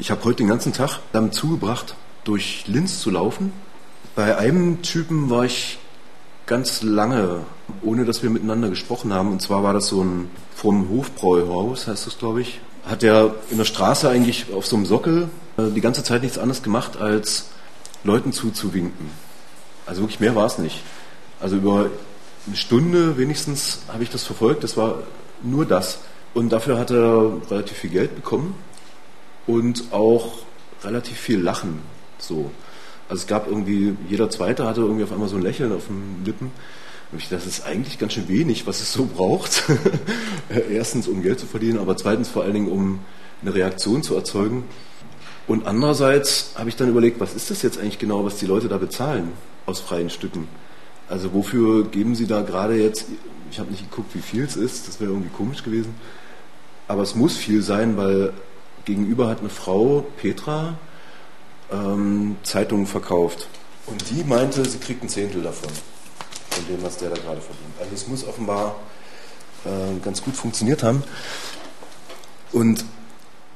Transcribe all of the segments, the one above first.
Ich habe heute den ganzen Tag damit zugebracht, durch Linz zu laufen. Bei einem Typen war ich ganz lange, ohne dass wir miteinander gesprochen haben. Und zwar war das so ein vom Hofbräuhaus, heißt das, glaube ich. Hat er in der Straße eigentlich auf so einem Sockel äh, die ganze Zeit nichts anderes gemacht, als Leuten zuzuwinken. Also wirklich mehr war es nicht. Also über eine Stunde wenigstens habe ich das verfolgt. Das war nur das. Und dafür hat er relativ viel Geld bekommen und auch relativ viel Lachen. So. Also es gab irgendwie, jeder Zweite hatte irgendwie auf einmal so ein Lächeln auf den Lippen. Und ich, das ist eigentlich ganz schön wenig, was es so braucht. Erstens, um Geld zu verdienen, aber zweitens vor allen Dingen, um eine Reaktion zu erzeugen. Und andererseits habe ich dann überlegt, was ist das jetzt eigentlich genau, was die Leute da bezahlen aus freien Stücken? Also wofür geben sie da gerade jetzt, ich habe nicht geguckt, wie viel es ist, das wäre irgendwie komisch gewesen, aber es muss viel sein, weil gegenüber hat eine Frau, Petra, ähm, Zeitungen verkauft. Und die meinte, sie kriegt ein Zehntel davon, von dem, was der da gerade verdient. Also es muss offenbar äh, ganz gut funktioniert haben. Und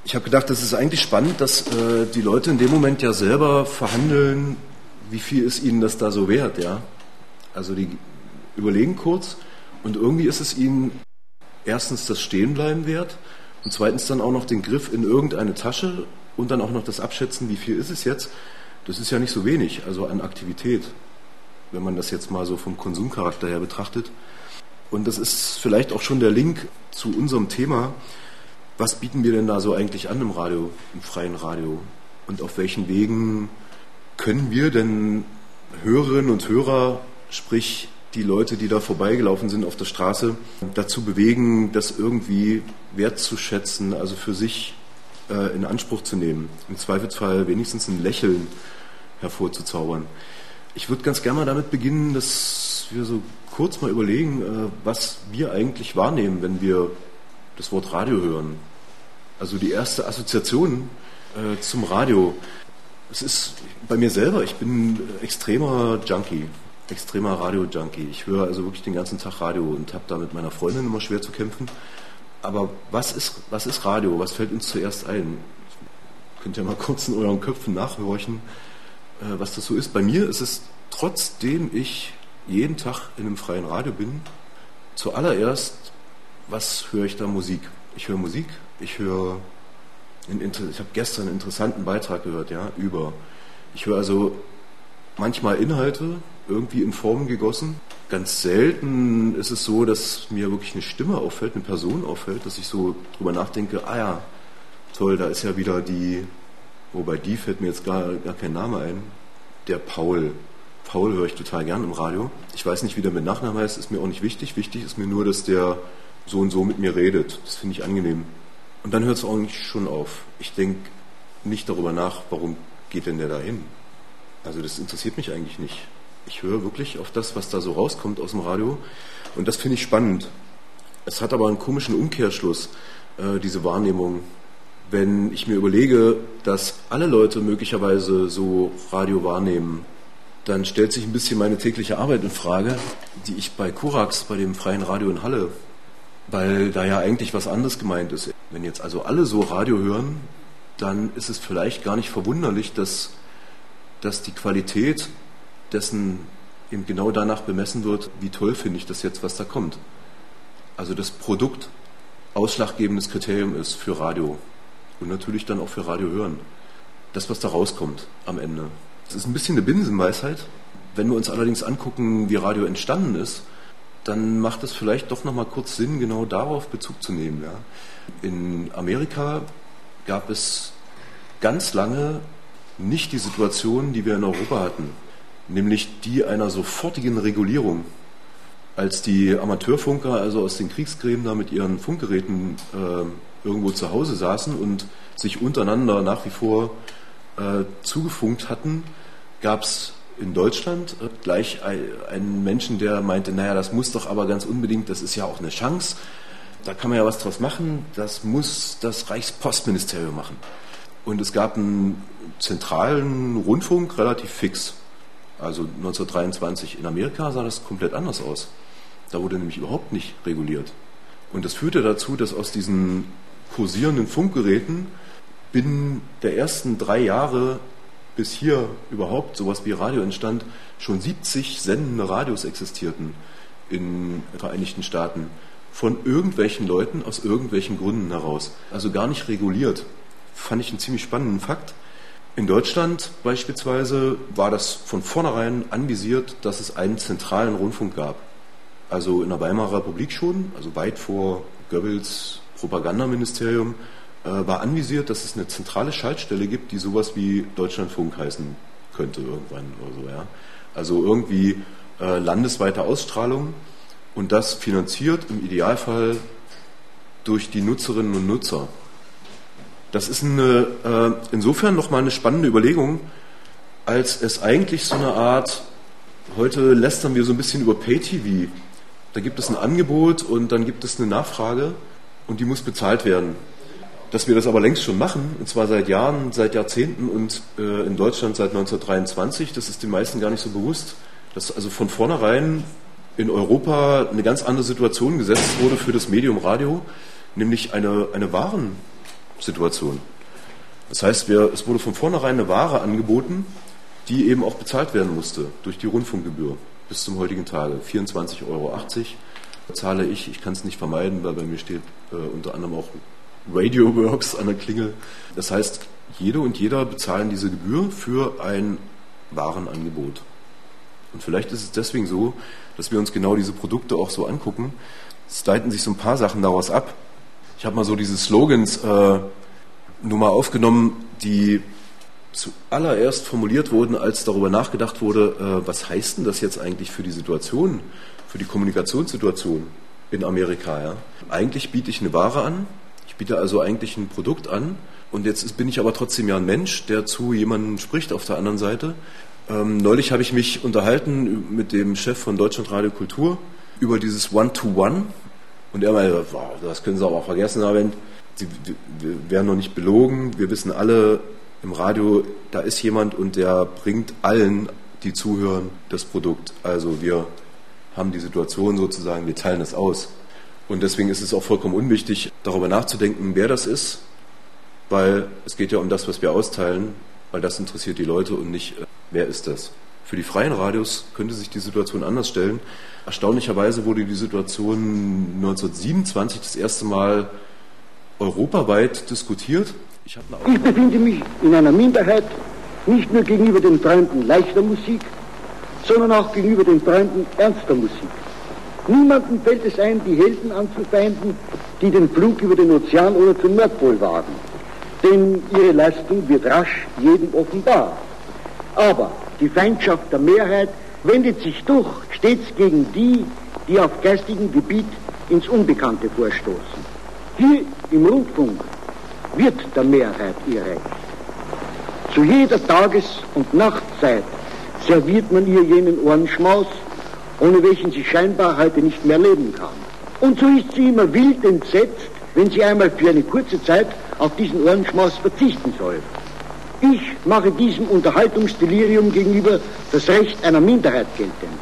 ich habe gedacht, das ist eigentlich spannend, dass äh, die Leute in dem Moment ja selber verhandeln, wie viel ist ihnen das da so wert, ja. Also die überlegen kurz und irgendwie ist es ihnen erstens das Stehenbleiben wert und zweitens dann auch noch den Griff in irgendeine Tasche und dann auch noch das Abschätzen, wie viel ist es jetzt. Das ist ja nicht so wenig, also an Aktivität, wenn man das jetzt mal so vom Konsumcharakter her betrachtet. Und das ist vielleicht auch schon der Link zu unserem Thema. Was bieten wir denn da so eigentlich an im Radio, im freien Radio? Und auf welchen Wegen können wir denn Hörerinnen und Hörer, sprich die Leute, die da vorbeigelaufen sind auf der Straße, dazu bewegen, das irgendwie wertzuschätzen, also für sich äh, in Anspruch zu nehmen. Im Zweifelsfall wenigstens ein Lächeln hervorzuzaubern. Ich würde ganz gerne mal damit beginnen, dass wir so kurz mal überlegen, äh, was wir eigentlich wahrnehmen, wenn wir das Wort Radio hören. Also die erste Assoziation äh, zum Radio. Es ist bei mir selber, ich bin extremer Junkie extremer Radio-Junkie. Ich höre also wirklich den ganzen Tag Radio und habe da mit meiner Freundin immer schwer zu kämpfen. Aber was ist, was ist Radio? Was fällt uns zuerst ein? Könnt ihr mal kurz in euren Köpfen nachhorchen, äh, was das so ist. Bei mir ist es, trotzdem ich jeden Tag in einem freien Radio bin, zuallererst, was höre ich da Musik? Ich höre Musik, ich höre, ich habe gestern einen interessanten Beitrag gehört, ja, über. Ich höre also manchmal Inhalte, irgendwie in Form gegossen. Ganz selten ist es so, dass mir wirklich eine Stimme auffällt, eine Person auffällt, dass ich so drüber nachdenke, ah ja, toll, da ist ja wieder die, wobei die fällt mir jetzt gar, gar kein Name ein, der Paul. Paul höre ich total gern im Radio. Ich weiß nicht, wie der mit Nachnamen heißt, ist mir auch nicht wichtig. Wichtig ist mir nur, dass der so und so mit mir redet. Das finde ich angenehm. Und dann hört es nicht schon auf. Ich denke nicht darüber nach, warum geht denn der da hin? Also das interessiert mich eigentlich nicht. Ich höre wirklich auf das, was da so rauskommt aus dem Radio. Und das finde ich spannend. Es hat aber einen komischen Umkehrschluss, äh, diese Wahrnehmung. Wenn ich mir überlege, dass alle Leute möglicherweise so Radio wahrnehmen, dann stellt sich ein bisschen meine tägliche Arbeit in Frage, die ich bei Korax, bei dem freien Radio in Halle, weil da ja eigentlich was anderes gemeint ist. Wenn jetzt also alle so Radio hören, dann ist es vielleicht gar nicht verwunderlich, dass, dass die Qualität dessen eben genau danach bemessen wird, wie toll finde ich das jetzt, was da kommt. Also das Produkt ausschlaggebendes Kriterium ist für Radio und natürlich dann auch für Radio hören. Das, was da rauskommt am Ende. Das ist ein bisschen eine Binsenweisheit. Wenn wir uns allerdings angucken, wie Radio entstanden ist, dann macht es vielleicht doch nochmal kurz Sinn, genau darauf Bezug zu nehmen. Ja. In Amerika gab es ganz lange nicht die Situation, die wir in Europa hatten nämlich die einer sofortigen Regulierung. Als die Amateurfunker also aus den Kriegsgräben da mit ihren Funkgeräten äh, irgendwo zu Hause saßen und sich untereinander nach wie vor äh, zugefunkt hatten, gab es in Deutschland äh, gleich einen Menschen, der meinte, naja, das muss doch aber ganz unbedingt, das ist ja auch eine Chance, da kann man ja was draus machen, das muss das Reichspostministerium machen. Und es gab einen zentralen Rundfunk, relativ fix. Also 1923 in Amerika sah das komplett anders aus. Da wurde nämlich überhaupt nicht reguliert. Und das führte dazu, dass aus diesen kursierenden Funkgeräten binnen der ersten drei Jahre bis hier überhaupt sowas wie Radio entstand, schon 70 sendende Radios existierten in den Vereinigten Staaten von irgendwelchen Leuten aus irgendwelchen Gründen heraus. Also gar nicht reguliert. Fand ich einen ziemlich spannenden Fakt. In Deutschland beispielsweise war das von vornherein anvisiert, dass es einen zentralen Rundfunk gab. Also in der Weimarer Republik schon, also weit vor Goebbels Propagandaministerium, äh, war anvisiert, dass es eine zentrale Schaltstelle gibt, die sowas wie Deutschlandfunk heißen könnte irgendwann oder so. Ja. Also irgendwie äh, landesweite Ausstrahlung und das finanziert im Idealfall durch die Nutzerinnen und Nutzer. Das ist eine, äh, insofern nochmal eine spannende Überlegung, als es eigentlich so eine Art, heute lästern wir so ein bisschen über Pay-TV. Da gibt es ein Angebot und dann gibt es eine Nachfrage und die muss bezahlt werden. Dass wir das aber längst schon machen, und zwar seit Jahren, seit Jahrzehnten und äh, in Deutschland seit 1923, das ist den meisten gar nicht so bewusst, dass also von vornherein in Europa eine ganz andere Situation gesetzt wurde für das Medium Radio, nämlich eine, eine Warensituation. Das heißt, wir, es wurde von vornherein eine Ware angeboten, die eben auch bezahlt werden musste durch die Rundfunkgebühr bis zum heutigen Tage. 24,80 Euro zahle ich. Ich kann es nicht vermeiden, weil bei mir steht äh, unter anderem auch Radio Works an der Klingel. Das heißt, jede und jeder bezahlen diese Gebühr für ein Warenangebot. Und vielleicht ist es deswegen so, dass wir uns genau diese Produkte auch so angucken. Es leiten sich so ein paar Sachen daraus ab. Ich habe mal so diese Slogans äh, nur mal aufgenommen, die zuallererst formuliert wurden, als darüber nachgedacht wurde, äh, was heißt denn das jetzt eigentlich für die Situation, für die Kommunikationssituation in Amerika. Ja? Eigentlich biete ich eine Ware an, ich biete also eigentlich ein Produkt an und jetzt bin ich aber trotzdem ja ein Mensch, der zu jemandem spricht auf der anderen Seite ähm, neulich habe ich mich unterhalten mit dem Chef von Deutschlandradio Kultur über dieses One-to-One. Und er meinte, wow, das können Sie auch vergessen, aber Sie wir werden noch nicht belogen. Wir wissen alle im Radio, da ist jemand und der bringt allen, die zuhören, das Produkt. Also wir haben die Situation sozusagen, wir teilen es aus. Und deswegen ist es auch vollkommen unwichtig, darüber nachzudenken, wer das ist, weil es geht ja um das, was wir austeilen, weil das interessiert die Leute und nicht äh, Wer ist das? Für die freien Radios könnte sich die Situation anders stellen. Erstaunlicherweise wurde die Situation 1927 das erste Mal europaweit diskutiert. Ich, ich befinde mich in einer Minderheit, nicht nur gegenüber den Freunden leichter Musik, sondern auch gegenüber den Freunden ernster Musik. Niemandem fällt es ein, die Helden anzufeinden, die den Flug über den Ozean oder zum Nordpol wagen. Denn ihre Leistung wird rasch jedem offenbar. Aber die Feindschaft der Mehrheit wendet sich durch stets gegen die, die auf geistigem Gebiet ins Unbekannte vorstoßen. Hier im Rundfunk wird der Mehrheit ihr Recht. Zu jeder Tages- und Nachtzeit serviert man ihr jenen Ohrenschmaus, ohne welchen sie scheinbar heute nicht mehr leben kann. Und so ist sie immer wild entsetzt, wenn sie einmal für eine kurze Zeit auf diesen Ohrenschmaus verzichten soll. Ich mache diesem Unterhaltungsdelirium gegenüber das Recht einer Minderheit geltend.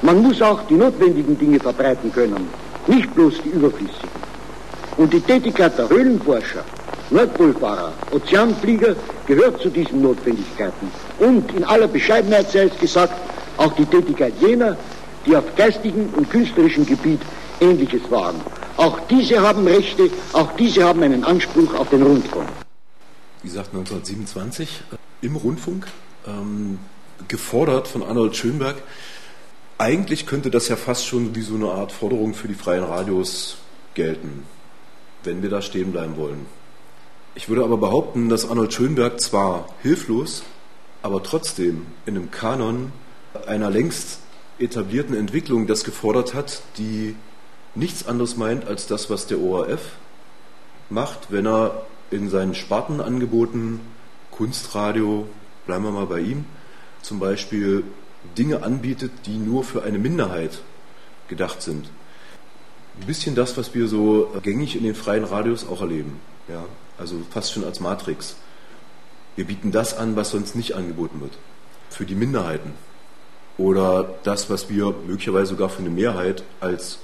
Man muss auch die notwendigen Dinge verbreiten können, nicht bloß die überflüssigen. Und die Tätigkeit der Höhlenforscher, Nordpolfahrer, Ozeanflieger gehört zu diesen Notwendigkeiten. Und in aller Bescheidenheit sei es gesagt, auch die Tätigkeit jener, die auf geistigem und künstlerischem Gebiet Ähnliches wagen. Auch diese haben Rechte, auch diese haben einen Anspruch auf den Rundfunk wie gesagt 1927, äh, im Rundfunk, ähm, gefordert von Arnold Schönberg. Eigentlich könnte das ja fast schon wie so eine Art Forderung für die freien Radios gelten, wenn wir da stehen bleiben wollen. Ich würde aber behaupten, dass Arnold Schönberg zwar hilflos, aber trotzdem in einem Kanon einer längst etablierten Entwicklung das gefordert hat, die nichts anderes meint als das, was der ORF macht, wenn er in seinen Spartenangeboten, Kunstradio, bleiben wir mal bei ihm, zum Beispiel Dinge anbietet, die nur für eine Minderheit gedacht sind. Ein bisschen das, was wir so gängig in den freien Radios auch erleben. Ja, also fast schon als Matrix. Wir bieten das an, was sonst nicht angeboten wird. Für die Minderheiten. Oder das, was wir möglicherweise sogar für eine Mehrheit als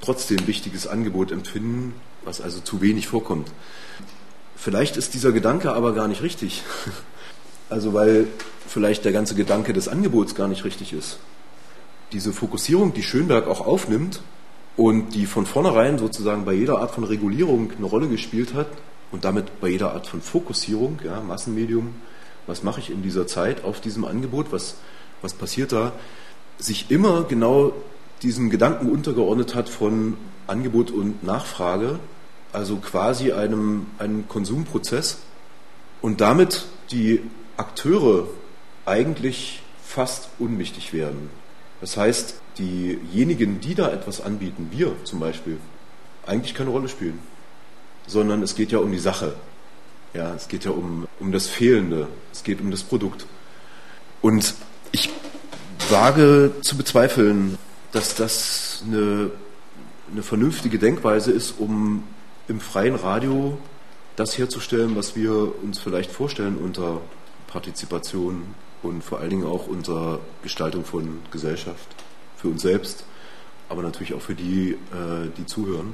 trotzdem wichtiges Angebot empfinden, was also zu wenig vorkommt. Vielleicht ist dieser Gedanke aber gar nicht richtig. Also weil vielleicht der ganze Gedanke des Angebots gar nicht richtig ist. Diese Fokussierung, die Schönberg auch aufnimmt und die von vornherein sozusagen bei jeder Art von Regulierung eine Rolle gespielt hat und damit bei jeder Art von Fokussierung, ja, Massenmedium, was mache ich in dieser Zeit auf diesem Angebot, was, was passiert da, sich immer genau diesem Gedanken untergeordnet hat von Angebot und Nachfrage also quasi einem, einem Konsumprozess und damit die Akteure eigentlich fast unwichtig werden. Das heißt, diejenigen, die da etwas anbieten, wir zum Beispiel, eigentlich keine Rolle spielen, sondern es geht ja um die Sache. Ja, es geht ja um, um das Fehlende, es geht um das Produkt. Und ich wage zu bezweifeln, dass das eine, eine vernünftige Denkweise ist, um im freien Radio das herzustellen, was wir uns vielleicht vorstellen unter Partizipation und vor allen Dingen auch unter Gestaltung von Gesellschaft für uns selbst, aber natürlich auch für die, äh, die zuhören,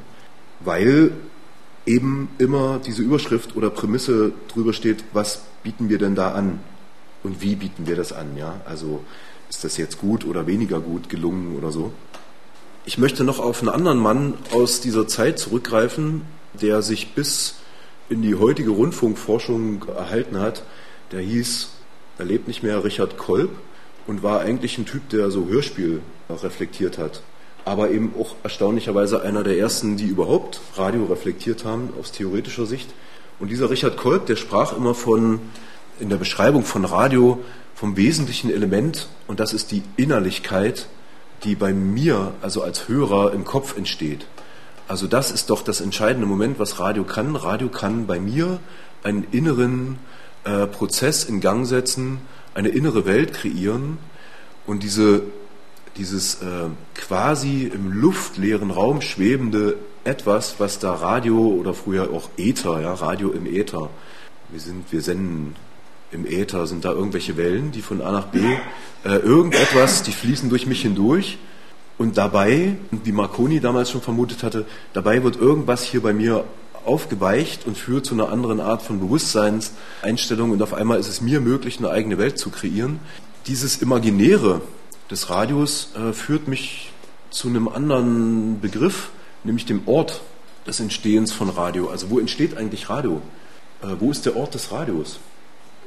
weil eben immer diese Überschrift oder Prämisse drüber steht, was bieten wir denn da an und wie bieten wir das an, ja? Also ist das jetzt gut oder weniger gut gelungen oder so? Ich möchte noch auf einen anderen Mann aus dieser Zeit zurückgreifen, der sich bis in die heutige Rundfunkforschung erhalten hat. Der hieß, er lebt nicht mehr, Richard Kolb und war eigentlich ein Typ, der so Hörspiel reflektiert hat. Aber eben auch erstaunlicherweise einer der ersten, die überhaupt Radio reflektiert haben, aus theoretischer Sicht. Und dieser Richard Kolb, der sprach immer von, in der Beschreibung von Radio, vom wesentlichen Element, und das ist die Innerlichkeit, die bei mir, also als Hörer, im Kopf entsteht. Also das ist doch das entscheidende Moment, was Radio kann. Radio kann bei mir einen inneren äh, Prozess in Gang setzen, eine innere Welt kreieren und diese, dieses äh, quasi im luftleeren Raum schwebende etwas, was da Radio oder früher auch Äther, ja, Radio im Äther. Wir sind, wir senden im Äther, sind da irgendwelche Wellen, die von A nach B, äh, irgendetwas, die fließen durch mich hindurch und dabei, wie Marconi damals schon vermutet hatte, dabei wird irgendwas hier bei mir aufgeweicht und führt zu einer anderen Art von Bewusstseinseinstellung und auf einmal ist es mir möglich, eine eigene Welt zu kreieren. Dieses Imaginäre des Radios äh, führt mich zu einem anderen Begriff, nämlich dem Ort des Entstehens von Radio. Also wo entsteht eigentlich Radio? Äh, wo ist der Ort des Radios?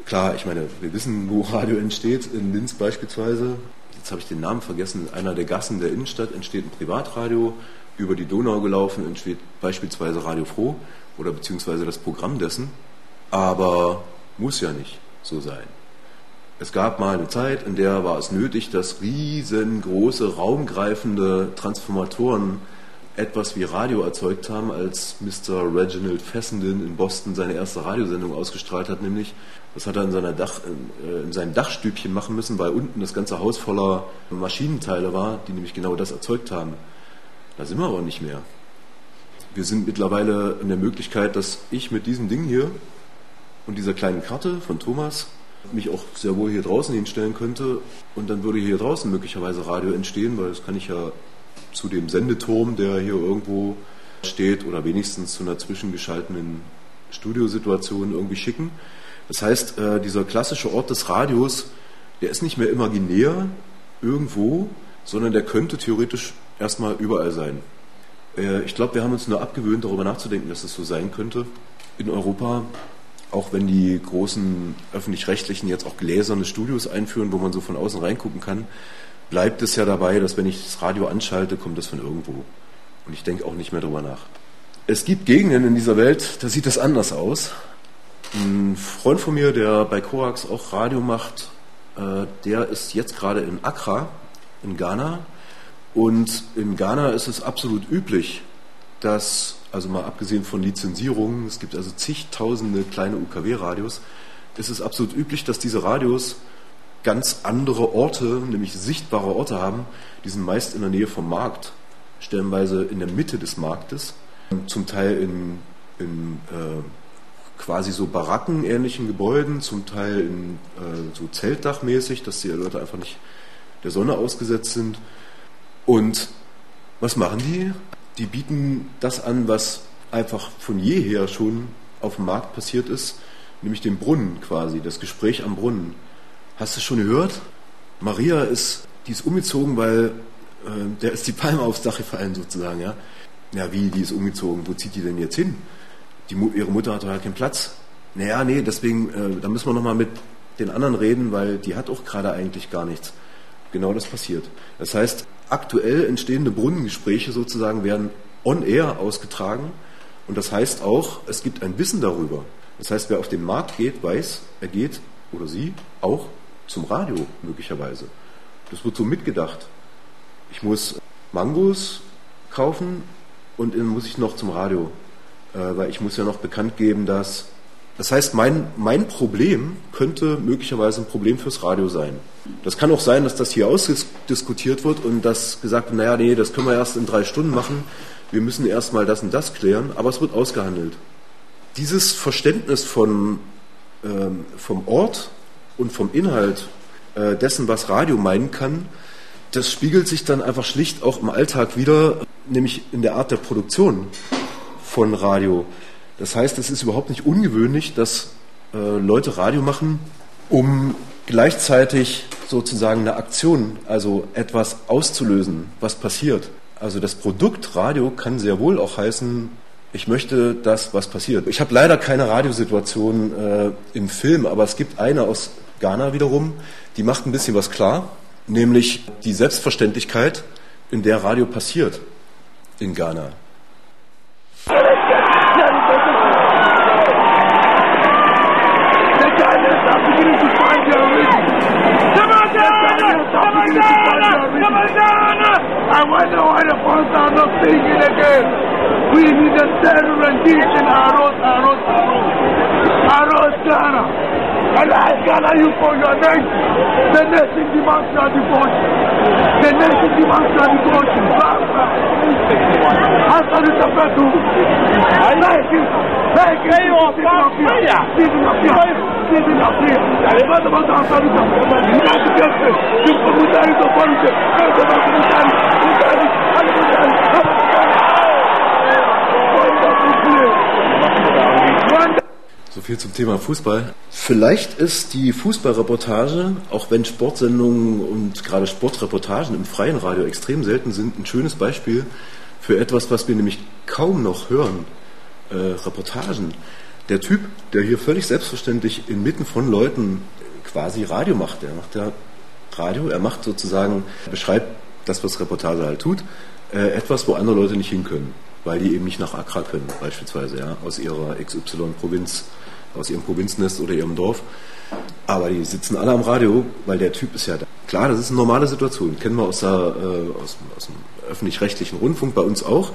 Klar, ich meine, wir wissen, wo Radio entsteht, in Linz beispielsweise, jetzt habe ich den Namen vergessen, in einer der Gassen der Innenstadt entsteht ein Privatradio, über die Donau gelaufen entsteht beispielsweise Radio Froh oder beziehungsweise das Programm dessen, aber muss ja nicht so sein. Es gab mal eine Zeit, in der war es nötig, dass riesengroße, raumgreifende Transformatoren etwas wie Radio erzeugt haben, als Mr. Reginald Fessenden in Boston seine erste Radiosendung ausgestrahlt hat, nämlich, das hat er in, seiner Dach, äh, in seinem Dachstübchen machen müssen, weil unten das ganze Haus voller Maschinenteile war, die nämlich genau das erzeugt haben. Da sind wir aber nicht mehr. Wir sind mittlerweile in der Möglichkeit, dass ich mit diesem Ding hier und dieser kleinen Karte von Thomas mich auch sehr wohl hier draußen hinstellen könnte und dann würde hier draußen möglicherweise Radio entstehen, weil das kann ich ja zu dem Sendeturm, der hier irgendwo steht, oder wenigstens zu einer zwischengeschalteten Studiosituation irgendwie schicken. Das heißt, äh, dieser klassische Ort des Radios, der ist nicht mehr imaginär irgendwo, sondern der könnte theoretisch erstmal überall sein. Äh, ich glaube, wir haben uns nur abgewöhnt, darüber nachzudenken, dass es das so sein könnte. In Europa, auch wenn die großen öffentlich-rechtlichen jetzt auch gläserne Studios einführen, wo man so von außen reingucken kann, bleibt es ja dabei, dass wenn ich das Radio anschalte, kommt das von irgendwo. Und ich denke auch nicht mehr darüber nach. Es gibt Gegenden in dieser Welt, da sieht das anders aus. Ein Freund von mir, der bei Korax auch Radio macht, äh, der ist jetzt gerade in Accra, in Ghana. Und in Ghana ist es absolut üblich, dass, also mal abgesehen von Lizenzierungen, es gibt also zigtausende kleine UKW-Radios, ist es absolut üblich, dass diese Radios ganz andere Orte, nämlich sichtbare Orte haben. Die sind meist in der Nähe vom Markt, stellenweise in der Mitte des Marktes, zum Teil in, in äh, quasi so barackenähnlichen Gebäuden, zum Teil in äh, so Zeltdachmäßig, dass die Leute einfach nicht der Sonne ausgesetzt sind. Und was machen die? Die bieten das an, was einfach von jeher schon auf dem Markt passiert ist, nämlich den Brunnen quasi, das Gespräch am Brunnen. Hast du schon gehört? Maria ist, die ist umgezogen, weil äh, der ist die Palme aufs Dach gefallen sozusagen, ja. Ja, wie, die ist umgezogen, wo zieht die denn jetzt hin? Die, ihre Mutter hat doch ja keinen Platz. Naja, nee, deswegen, äh, da müssen wir nochmal mit den anderen reden, weil die hat auch gerade eigentlich gar nichts. Genau das passiert. Das heißt, aktuell entstehende Brunnengespräche sozusagen werden on air ausgetragen und das heißt auch, es gibt ein Wissen darüber. Das heißt, wer auf den Markt geht, weiß, er geht oder sie auch zum Radio möglicherweise. Das wird so mitgedacht. Ich muss Mangos kaufen und dann muss ich noch zum Radio, äh, weil ich muss ja noch bekannt geben, dass das heißt, mein, mein Problem könnte möglicherweise ein Problem fürs Radio sein. Das kann auch sein, dass das hier ausdiskutiert wird und dass gesagt wird, naja, nee, das können wir erst in drei Stunden machen. Wir müssen erst mal das und das klären, aber es wird ausgehandelt. Dieses Verständnis von, ähm, vom Ort und vom Inhalt äh, dessen, was Radio meinen kann, das spiegelt sich dann einfach schlicht auch im Alltag wieder, nämlich in der Art der Produktion von Radio. Das heißt, es ist überhaupt nicht ungewöhnlich, dass äh, Leute Radio machen, um gleichzeitig sozusagen eine Aktion, also etwas auszulösen, was passiert. Also das Produkt Radio kann sehr wohl auch heißen, ich möchte das, was passiert. Ich habe leider keine Radiosituation äh, im Film, aber es gibt eine aus Ghana wiederum, die macht ein bisschen was klar, nämlich die Selbstverständlichkeit, in der Radio passiert in Ghana. I wonder why the phones are not speaking again. We need a third rendition. Aros, Aros, Aros. Aros, Ghana. And I gather you for your name. The nation demands your devotion. The nation demands your devotion. Answer Tapetu. Thank you. Thank you. Thank you. Season of fear. Season of fear. Levanta a mão viel zum Thema Fußball. Vielleicht ist die Fußballreportage, auch wenn Sportsendungen und gerade Sportreportagen im freien Radio extrem selten sind, ein schönes Beispiel für etwas, was wir nämlich kaum noch hören. Äh, Reportagen. Der Typ, der hier völlig selbstverständlich inmitten von Leuten quasi Radio macht, der macht ja Radio, er macht sozusagen, beschreibt das, was Reportage halt tut, äh, etwas, wo andere Leute nicht hin können, weil die eben nicht nach Accra können, beispielsweise, ja, aus ihrer XY-Provinz, aus ihrem Provinznest oder ihrem Dorf. Aber die sitzen alle am Radio, weil der Typ ist ja da. Klar, das ist eine normale Situation, kennen wir aus, der, äh, aus, aus dem öffentlich-rechtlichen Rundfunk, bei uns auch.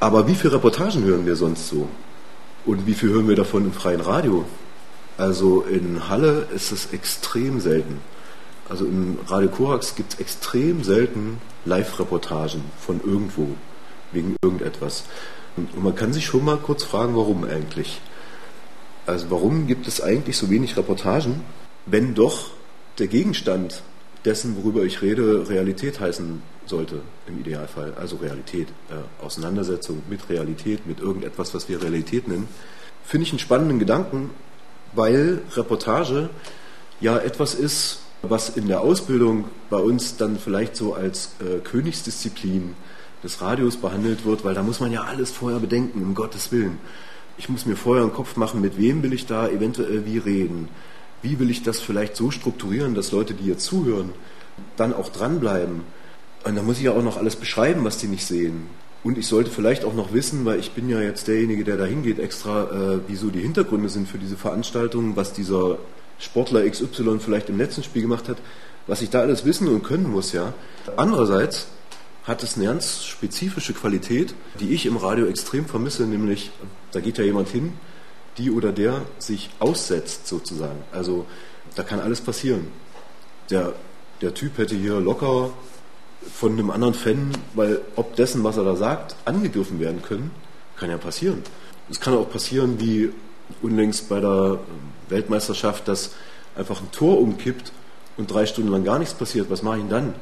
Aber wie viele Reportagen hören wir sonst so? Und wie viel hören wir davon im freien Radio? Also in Halle ist es extrem selten. Also im Radio Korax gibt es extrem selten Live-Reportagen von irgendwo, wegen irgendetwas. Und man kann sich schon mal kurz fragen, warum eigentlich. Also warum gibt es eigentlich so wenig Reportagen, wenn doch der Gegenstand dessen, worüber ich rede, Realität heißen sollte, im Idealfall. Also Realität, äh, Auseinandersetzung mit Realität, mit irgendetwas, was wir Realität nennen. Finde ich einen spannenden Gedanken, weil Reportage ja etwas ist, was in der Ausbildung bei uns dann vielleicht so als äh, Königsdisziplin des Radios behandelt wird, weil da muss man ja alles vorher bedenken, um Gottes Willen. Ich muss mir vorher einen Kopf machen, mit wem will ich da eventuell wie reden. Wie will ich das vielleicht so strukturieren, dass Leute, die jetzt zuhören, dann auch dranbleiben. Und da muss ich ja auch noch alles beschreiben, was die nicht sehen. Und ich sollte vielleicht auch noch wissen, weil ich bin ja jetzt derjenige, der da hingeht, extra, äh, wieso die Hintergründe sind für diese Veranstaltung, was dieser Sportler XY vielleicht im letzten Spiel gemacht hat, was ich da alles wissen und können muss, ja. Andererseits hat es eine ganz spezifische Qualität, die ich im Radio extrem vermisse, nämlich da geht ja jemand hin, die oder der sich aussetzt sozusagen. Also da kann alles passieren. Der, der Typ hätte hier locker von einem anderen Fan, weil ob dessen, was er da sagt, angegriffen werden können, kann ja passieren. Es kann auch passieren, wie unlängst bei der Weltmeisterschaft, dass einfach ein Tor umkippt und drei Stunden lang gar nichts passiert. Was mache ich denn dann?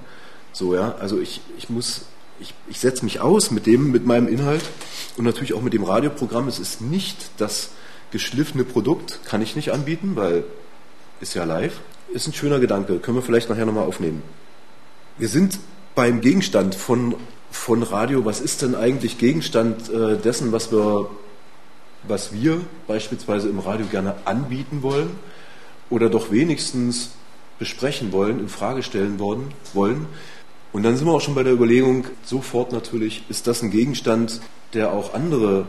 So, ja, also ich, ich muss, ich, ich setze mich aus mit dem, mit meinem Inhalt und natürlich auch mit dem Radioprogramm. Es ist nicht das geschliffene Produkt kann ich nicht anbieten, weil ist ja live. Ist ein schöner Gedanke, können wir vielleicht nachher nochmal aufnehmen. Wir sind beim Gegenstand von, von Radio. Was ist denn eigentlich Gegenstand äh, dessen, was wir, was wir beispielsweise im Radio gerne anbieten wollen oder doch wenigstens besprechen wollen, in Frage stellen wollen? Und dann sind wir auch schon bei der Überlegung, sofort natürlich, ist das ein Gegenstand, der auch andere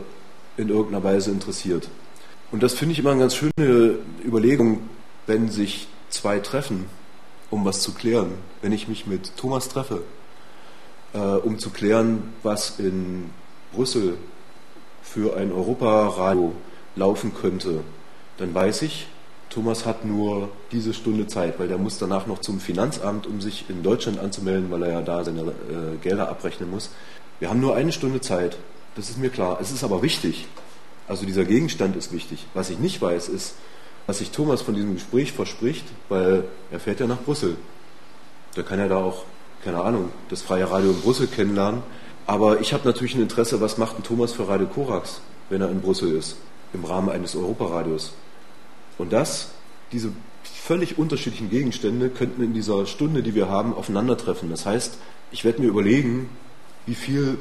in irgendeiner Weise interessiert. Und das finde ich immer eine ganz schöne Überlegung, wenn sich zwei treffen, um was zu klären. Wenn ich mich mit Thomas treffe, äh, um zu klären, was in Brüssel für ein Europaradio laufen könnte, dann weiß ich, Thomas hat nur diese Stunde Zeit, weil der muss danach noch zum Finanzamt, um sich in Deutschland anzumelden, weil er ja da seine äh, Gelder abrechnen muss. Wir haben nur eine Stunde Zeit. Das ist mir klar. Es ist aber wichtig. Also dieser Gegenstand ist wichtig. Was ich nicht weiß, ist, was sich Thomas von diesem Gespräch verspricht, weil er fährt ja nach Brüssel. Da kann er da auch, keine Ahnung, das freie Radio in Brüssel kennenlernen. Aber ich habe natürlich ein Interesse, was macht ein Thomas für Radio Korax, wenn er in Brüssel ist, im Rahmen eines Europaradios. Und das, diese völlig unterschiedlichen Gegenstände könnten in dieser Stunde, die wir haben, aufeinandertreffen. Das heißt, ich werde mir überlegen, wie viel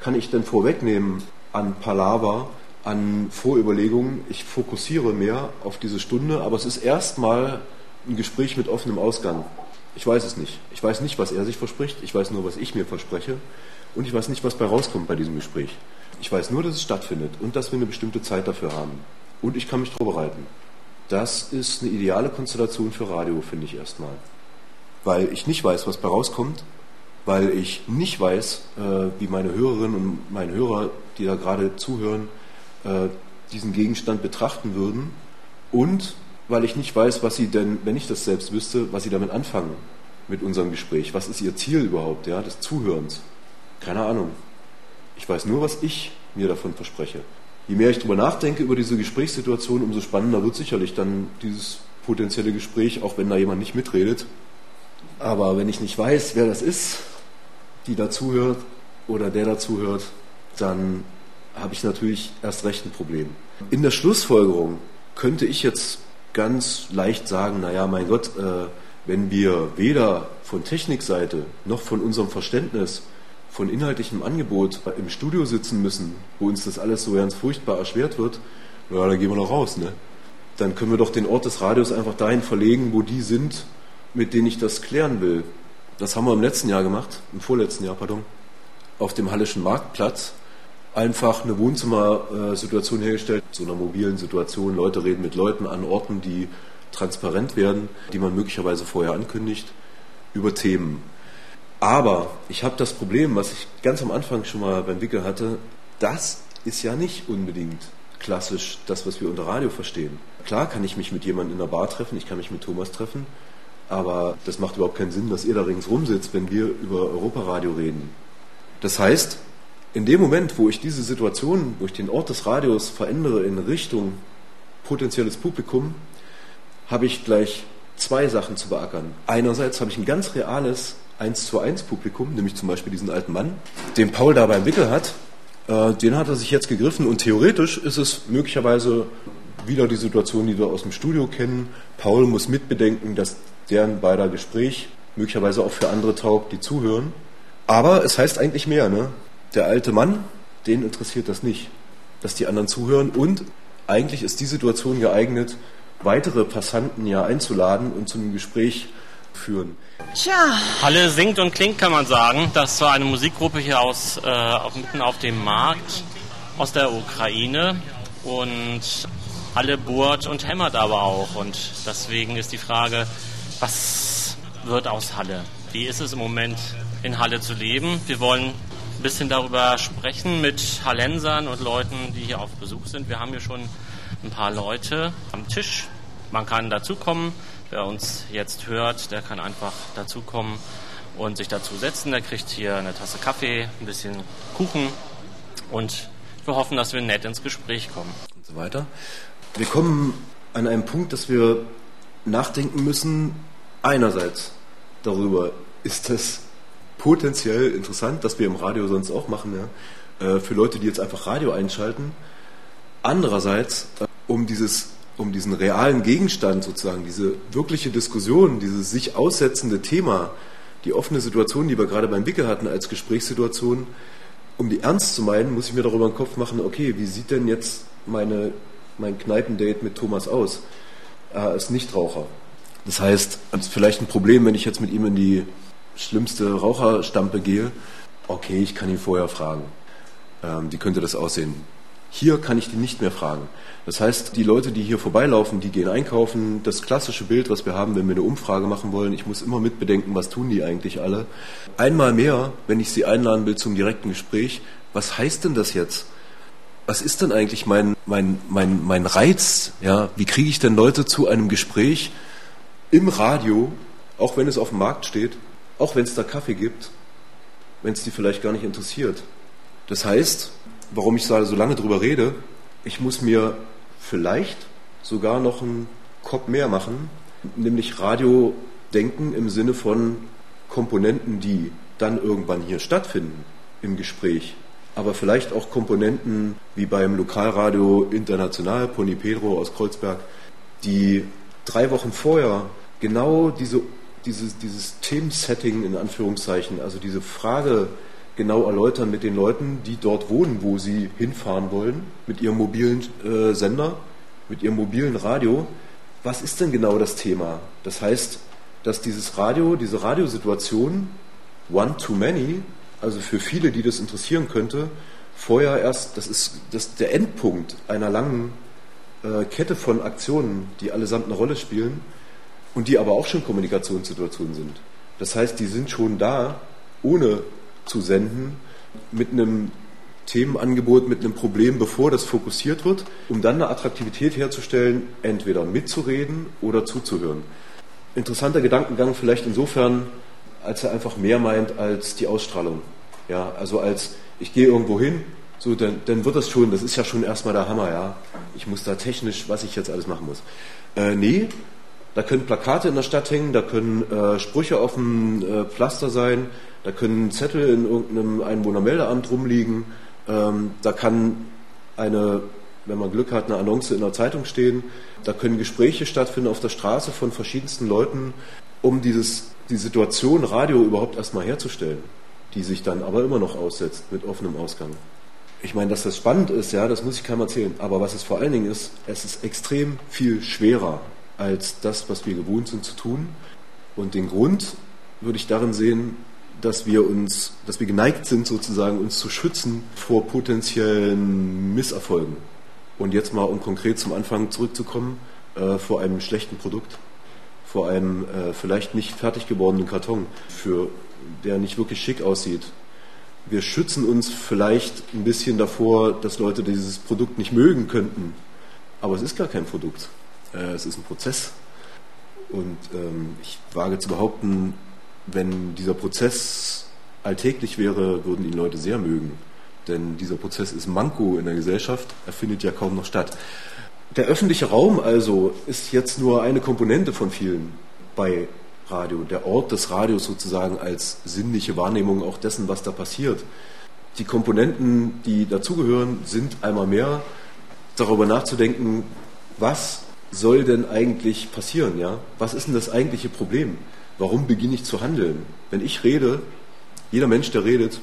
kann ich denn vorwegnehmen an Palaver, an Vorüberlegungen. Ich fokussiere mehr auf diese Stunde, aber es ist erstmal ein Gespräch mit offenem Ausgang. Ich weiß es nicht. Ich weiß nicht, was er sich verspricht. Ich weiß nur, was ich mir verspreche. Und ich weiß nicht, was bei rauskommt bei diesem Gespräch. Ich weiß nur, dass es stattfindet und dass wir eine bestimmte Zeit dafür haben. Und ich kann mich vorbereiten. Das ist eine ideale Konstellation für Radio, finde ich erstmal. Weil ich nicht weiß, was bei rauskommt, weil ich nicht weiß, äh, wie meine Hörerinnen und meine Hörer, die da gerade zuhören, äh, diesen Gegenstand betrachten würden und weil ich nicht weiß, was sie denn, wenn ich das selbst wüsste, was sie damit anfangen mit unserem Gespräch. Was ist ihr Ziel überhaupt, ja, des Zuhörens? Keine Ahnung. Ich weiß nur, was ich mir davon verspreche je mehr ich darüber nachdenke über diese Gesprächssituation, umso spannender wird sicherlich dann dieses potenzielle Gespräch, auch wenn da jemand nicht mitredet. Aber wenn ich nicht weiß, wer das ist, die dazuhört oder der dazuhört, dann habe ich natürlich erst recht ein Problem. In der Schlussfolgerung könnte ich jetzt ganz leicht sagen, naja, mein Gott, äh, wenn wir weder von Technikseite noch von unserem Verständnis von inhaltlichem Angebot im Studio sitzen müssen, wo uns das alles so ganz furchtbar erschwert wird, ja, dann gehen wir noch raus. Ne? Dann können wir doch den Ort des Radios einfach dahin verlegen, wo die sind, mit denen ich das klären will. Das haben wir im letzten Jahr gemacht, im vorletzten Jahr, pardon, auf dem Hallischen Marktplatz. Einfach eine Wohnzimmersituation hergestellt, so einer mobilen Situation. Leute reden mit Leuten an Orten, die transparent werden, die man möglicherweise vorher ankündigt, über Themen. Aber ich habe das Problem, was ich ganz am Anfang schon mal beim Wickel hatte, das ist ja nicht unbedingt klassisch das, was wir unter Radio verstehen. Klar kann ich mich mit jemandem in der Bar treffen, ich kann mich mit Thomas treffen, aber das macht überhaupt keinen Sinn, dass ihr da ringsrum sitzt, wenn wir über Europaradio reden. Das heißt, in dem Moment, wo ich diese Situation, wo ich den Ort des Radios verändere in Richtung potenzielles Publikum, habe ich gleich zwei Sachen zu beackern. Einerseits habe ich ein ganz reales 1 zu 1 Publikum, nämlich zum Beispiel diesen alten Mann, den Paul da beim Wickel hat, äh, den hat er sich jetzt gegriffen und theoretisch ist es möglicherweise wieder die Situation, die wir aus dem Studio kennen. Paul muss mitbedenken, dass deren beider Gespräch möglicherweise auch für andere taugt, die zuhören. Aber es heißt eigentlich mehr, ne? Der alte Mann, den interessiert das nicht, dass die anderen zuhören und eigentlich ist die Situation geeignet, weitere Passanten ja einzuladen und zu einem Gespräch führen. Tja. Halle singt und klingt, kann man sagen. Das war eine Musikgruppe hier aus äh, mitten auf dem Markt aus der Ukraine und Halle bohrt und hämmert aber auch. Und deswegen ist die Frage, was wird aus Halle? Wie ist es im Moment in Halle zu leben? Wir wollen ein bisschen darüber sprechen mit Hallensern und Leuten, die hier auf Besuch sind. Wir haben hier schon ein paar Leute am Tisch. Man kann dazukommen. Wer uns jetzt hört, der kann einfach dazukommen und sich dazu setzen. Der kriegt hier eine Tasse Kaffee, ein bisschen Kuchen und wir hoffen, dass wir nett ins Gespräch kommen. Und so weiter. Wir kommen an einen Punkt, dass wir nachdenken müssen, einerseits darüber, ist es potenziell interessant, dass wir im Radio sonst auch machen, ja, äh, für Leute, die jetzt einfach Radio einschalten. Andererseits, äh, um dieses um diesen realen Gegenstand sozusagen, diese wirkliche Diskussion, dieses sich aussetzende Thema, die offene Situation, die wir gerade beim Wicke hatten als Gesprächssituation, um die ernst zu meinen, muss ich mir darüber den Kopf machen, okay, wie sieht denn jetzt meine, mein Kneipendate mit Thomas aus? Er ist Nichtraucher. Das heißt, es ist vielleicht ein Problem, wenn ich jetzt mit ihm in die schlimmste Raucherstampe gehe. Okay, ich kann ihn vorher fragen. Ähm, wie könnte das aussehen? Hier kann ich die nicht mehr fragen. Das heißt, die Leute, die hier vorbeilaufen, die gehen einkaufen. Das klassische Bild, was wir haben, wenn wir eine Umfrage machen wollen, ich muss immer mitbedenken, was tun die eigentlich alle. Einmal mehr, wenn ich sie einladen will zum direkten Gespräch, was heißt denn das jetzt? Was ist denn eigentlich mein, mein, mein, mein Reiz? Ja, wie kriege ich denn Leute zu einem Gespräch im Radio, auch wenn es auf dem Markt steht, auch wenn es da Kaffee gibt, wenn es die vielleicht gar nicht interessiert? Das heißt, warum ich so lange drüber rede, ich muss mir vielleicht sogar noch einen Kopf mehr machen, nämlich Radio denken im Sinne von Komponenten, die dann irgendwann hier stattfinden im Gespräch. Aber vielleicht auch Komponenten wie beim Lokalradio International, Pony Pedro aus Kreuzberg, die drei Wochen vorher genau diese, dieses, dieses Themensetting in Anführungszeichen, also diese Frage genau erläutern mit den Leuten, die dort wohnen, wo sie hinfahren wollen, mit ihrem mobilen äh, Sender, mit ihrem mobilen Radio. Was ist denn genau das Thema? Das heißt, dass dieses Radio, diese Radiosituation, one too many, also für viele, die das interessieren könnte, vorher erst, das ist, das der Endpunkt einer langen äh, Kette von Aktionen, die allesamt eine Rolle spielen und die aber auch schon Kommunikationssituationen sind. Das heißt, die sind schon da, ohne zu senden mit einem Themenangebot, mit einem Problem, bevor das fokussiert wird, um dann eine Attraktivität herzustellen, entweder mitzureden oder zuzuhören. Interessanter Gedankengang vielleicht insofern, als er einfach mehr meint als die Ausstrahlung. Ja, also als ich gehe irgendwo hin, so, dann, dann wird das schon, das ist ja schon erstmal der Hammer, ja. Ich muss da technisch, was ich jetzt alles machen muss. Äh, nee, da können Plakate in der Stadt hängen, da können äh, Sprüche auf dem äh, Pflaster sein, da können Zettel in irgendeinem Einwohnermeldeamt rumliegen, ähm, da kann eine, wenn man Glück hat, eine Annonce in der Zeitung stehen, da können Gespräche stattfinden auf der Straße von verschiedensten Leuten, um dieses, die Situation Radio überhaupt erstmal herzustellen, die sich dann aber immer noch aussetzt mit offenem Ausgang. Ich meine, dass das spannend ist, ja, das muss ich keinem erzählen. Aber was es vor allen Dingen ist, es ist extrem viel schwerer als das, was wir gewohnt sind zu tun. Und den Grund würde ich darin sehen, dass wir uns, dass wir geneigt sind, sozusagen uns zu schützen vor potenziellen Misserfolgen. Und jetzt mal, um konkret zum Anfang zurückzukommen, äh, vor einem schlechten Produkt, vor einem äh, vielleicht nicht fertig gewordenen Karton, für der nicht wirklich schick aussieht. Wir schützen uns vielleicht ein bisschen davor, dass Leute dieses Produkt nicht mögen könnten. Aber es ist gar kein Produkt. Äh, es ist ein Prozess. Und ähm, ich wage zu behaupten, wenn dieser Prozess alltäglich wäre, würden ihn Leute sehr mögen. Denn dieser Prozess ist Manko in der Gesellschaft, er findet ja kaum noch statt. Der öffentliche Raum also ist jetzt nur eine Komponente von vielen bei Radio. Der Ort des Radios sozusagen als sinnliche Wahrnehmung auch dessen, was da passiert. Die Komponenten, die dazugehören, sind einmal mehr darüber nachzudenken, was soll denn eigentlich passieren? Ja? Was ist denn das eigentliche Problem? Warum beginne ich zu handeln? Wenn ich rede, jeder Mensch, der redet,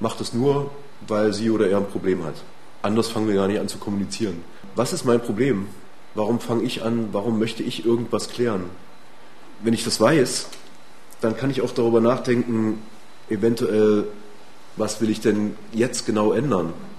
macht es nur, weil sie oder er ein Problem hat. Anders fangen wir gar nicht an zu kommunizieren. Was ist mein Problem? Warum fange ich an? Warum möchte ich irgendwas klären? Wenn ich das weiß, dann kann ich auch darüber nachdenken, eventuell, was will ich denn jetzt genau ändern?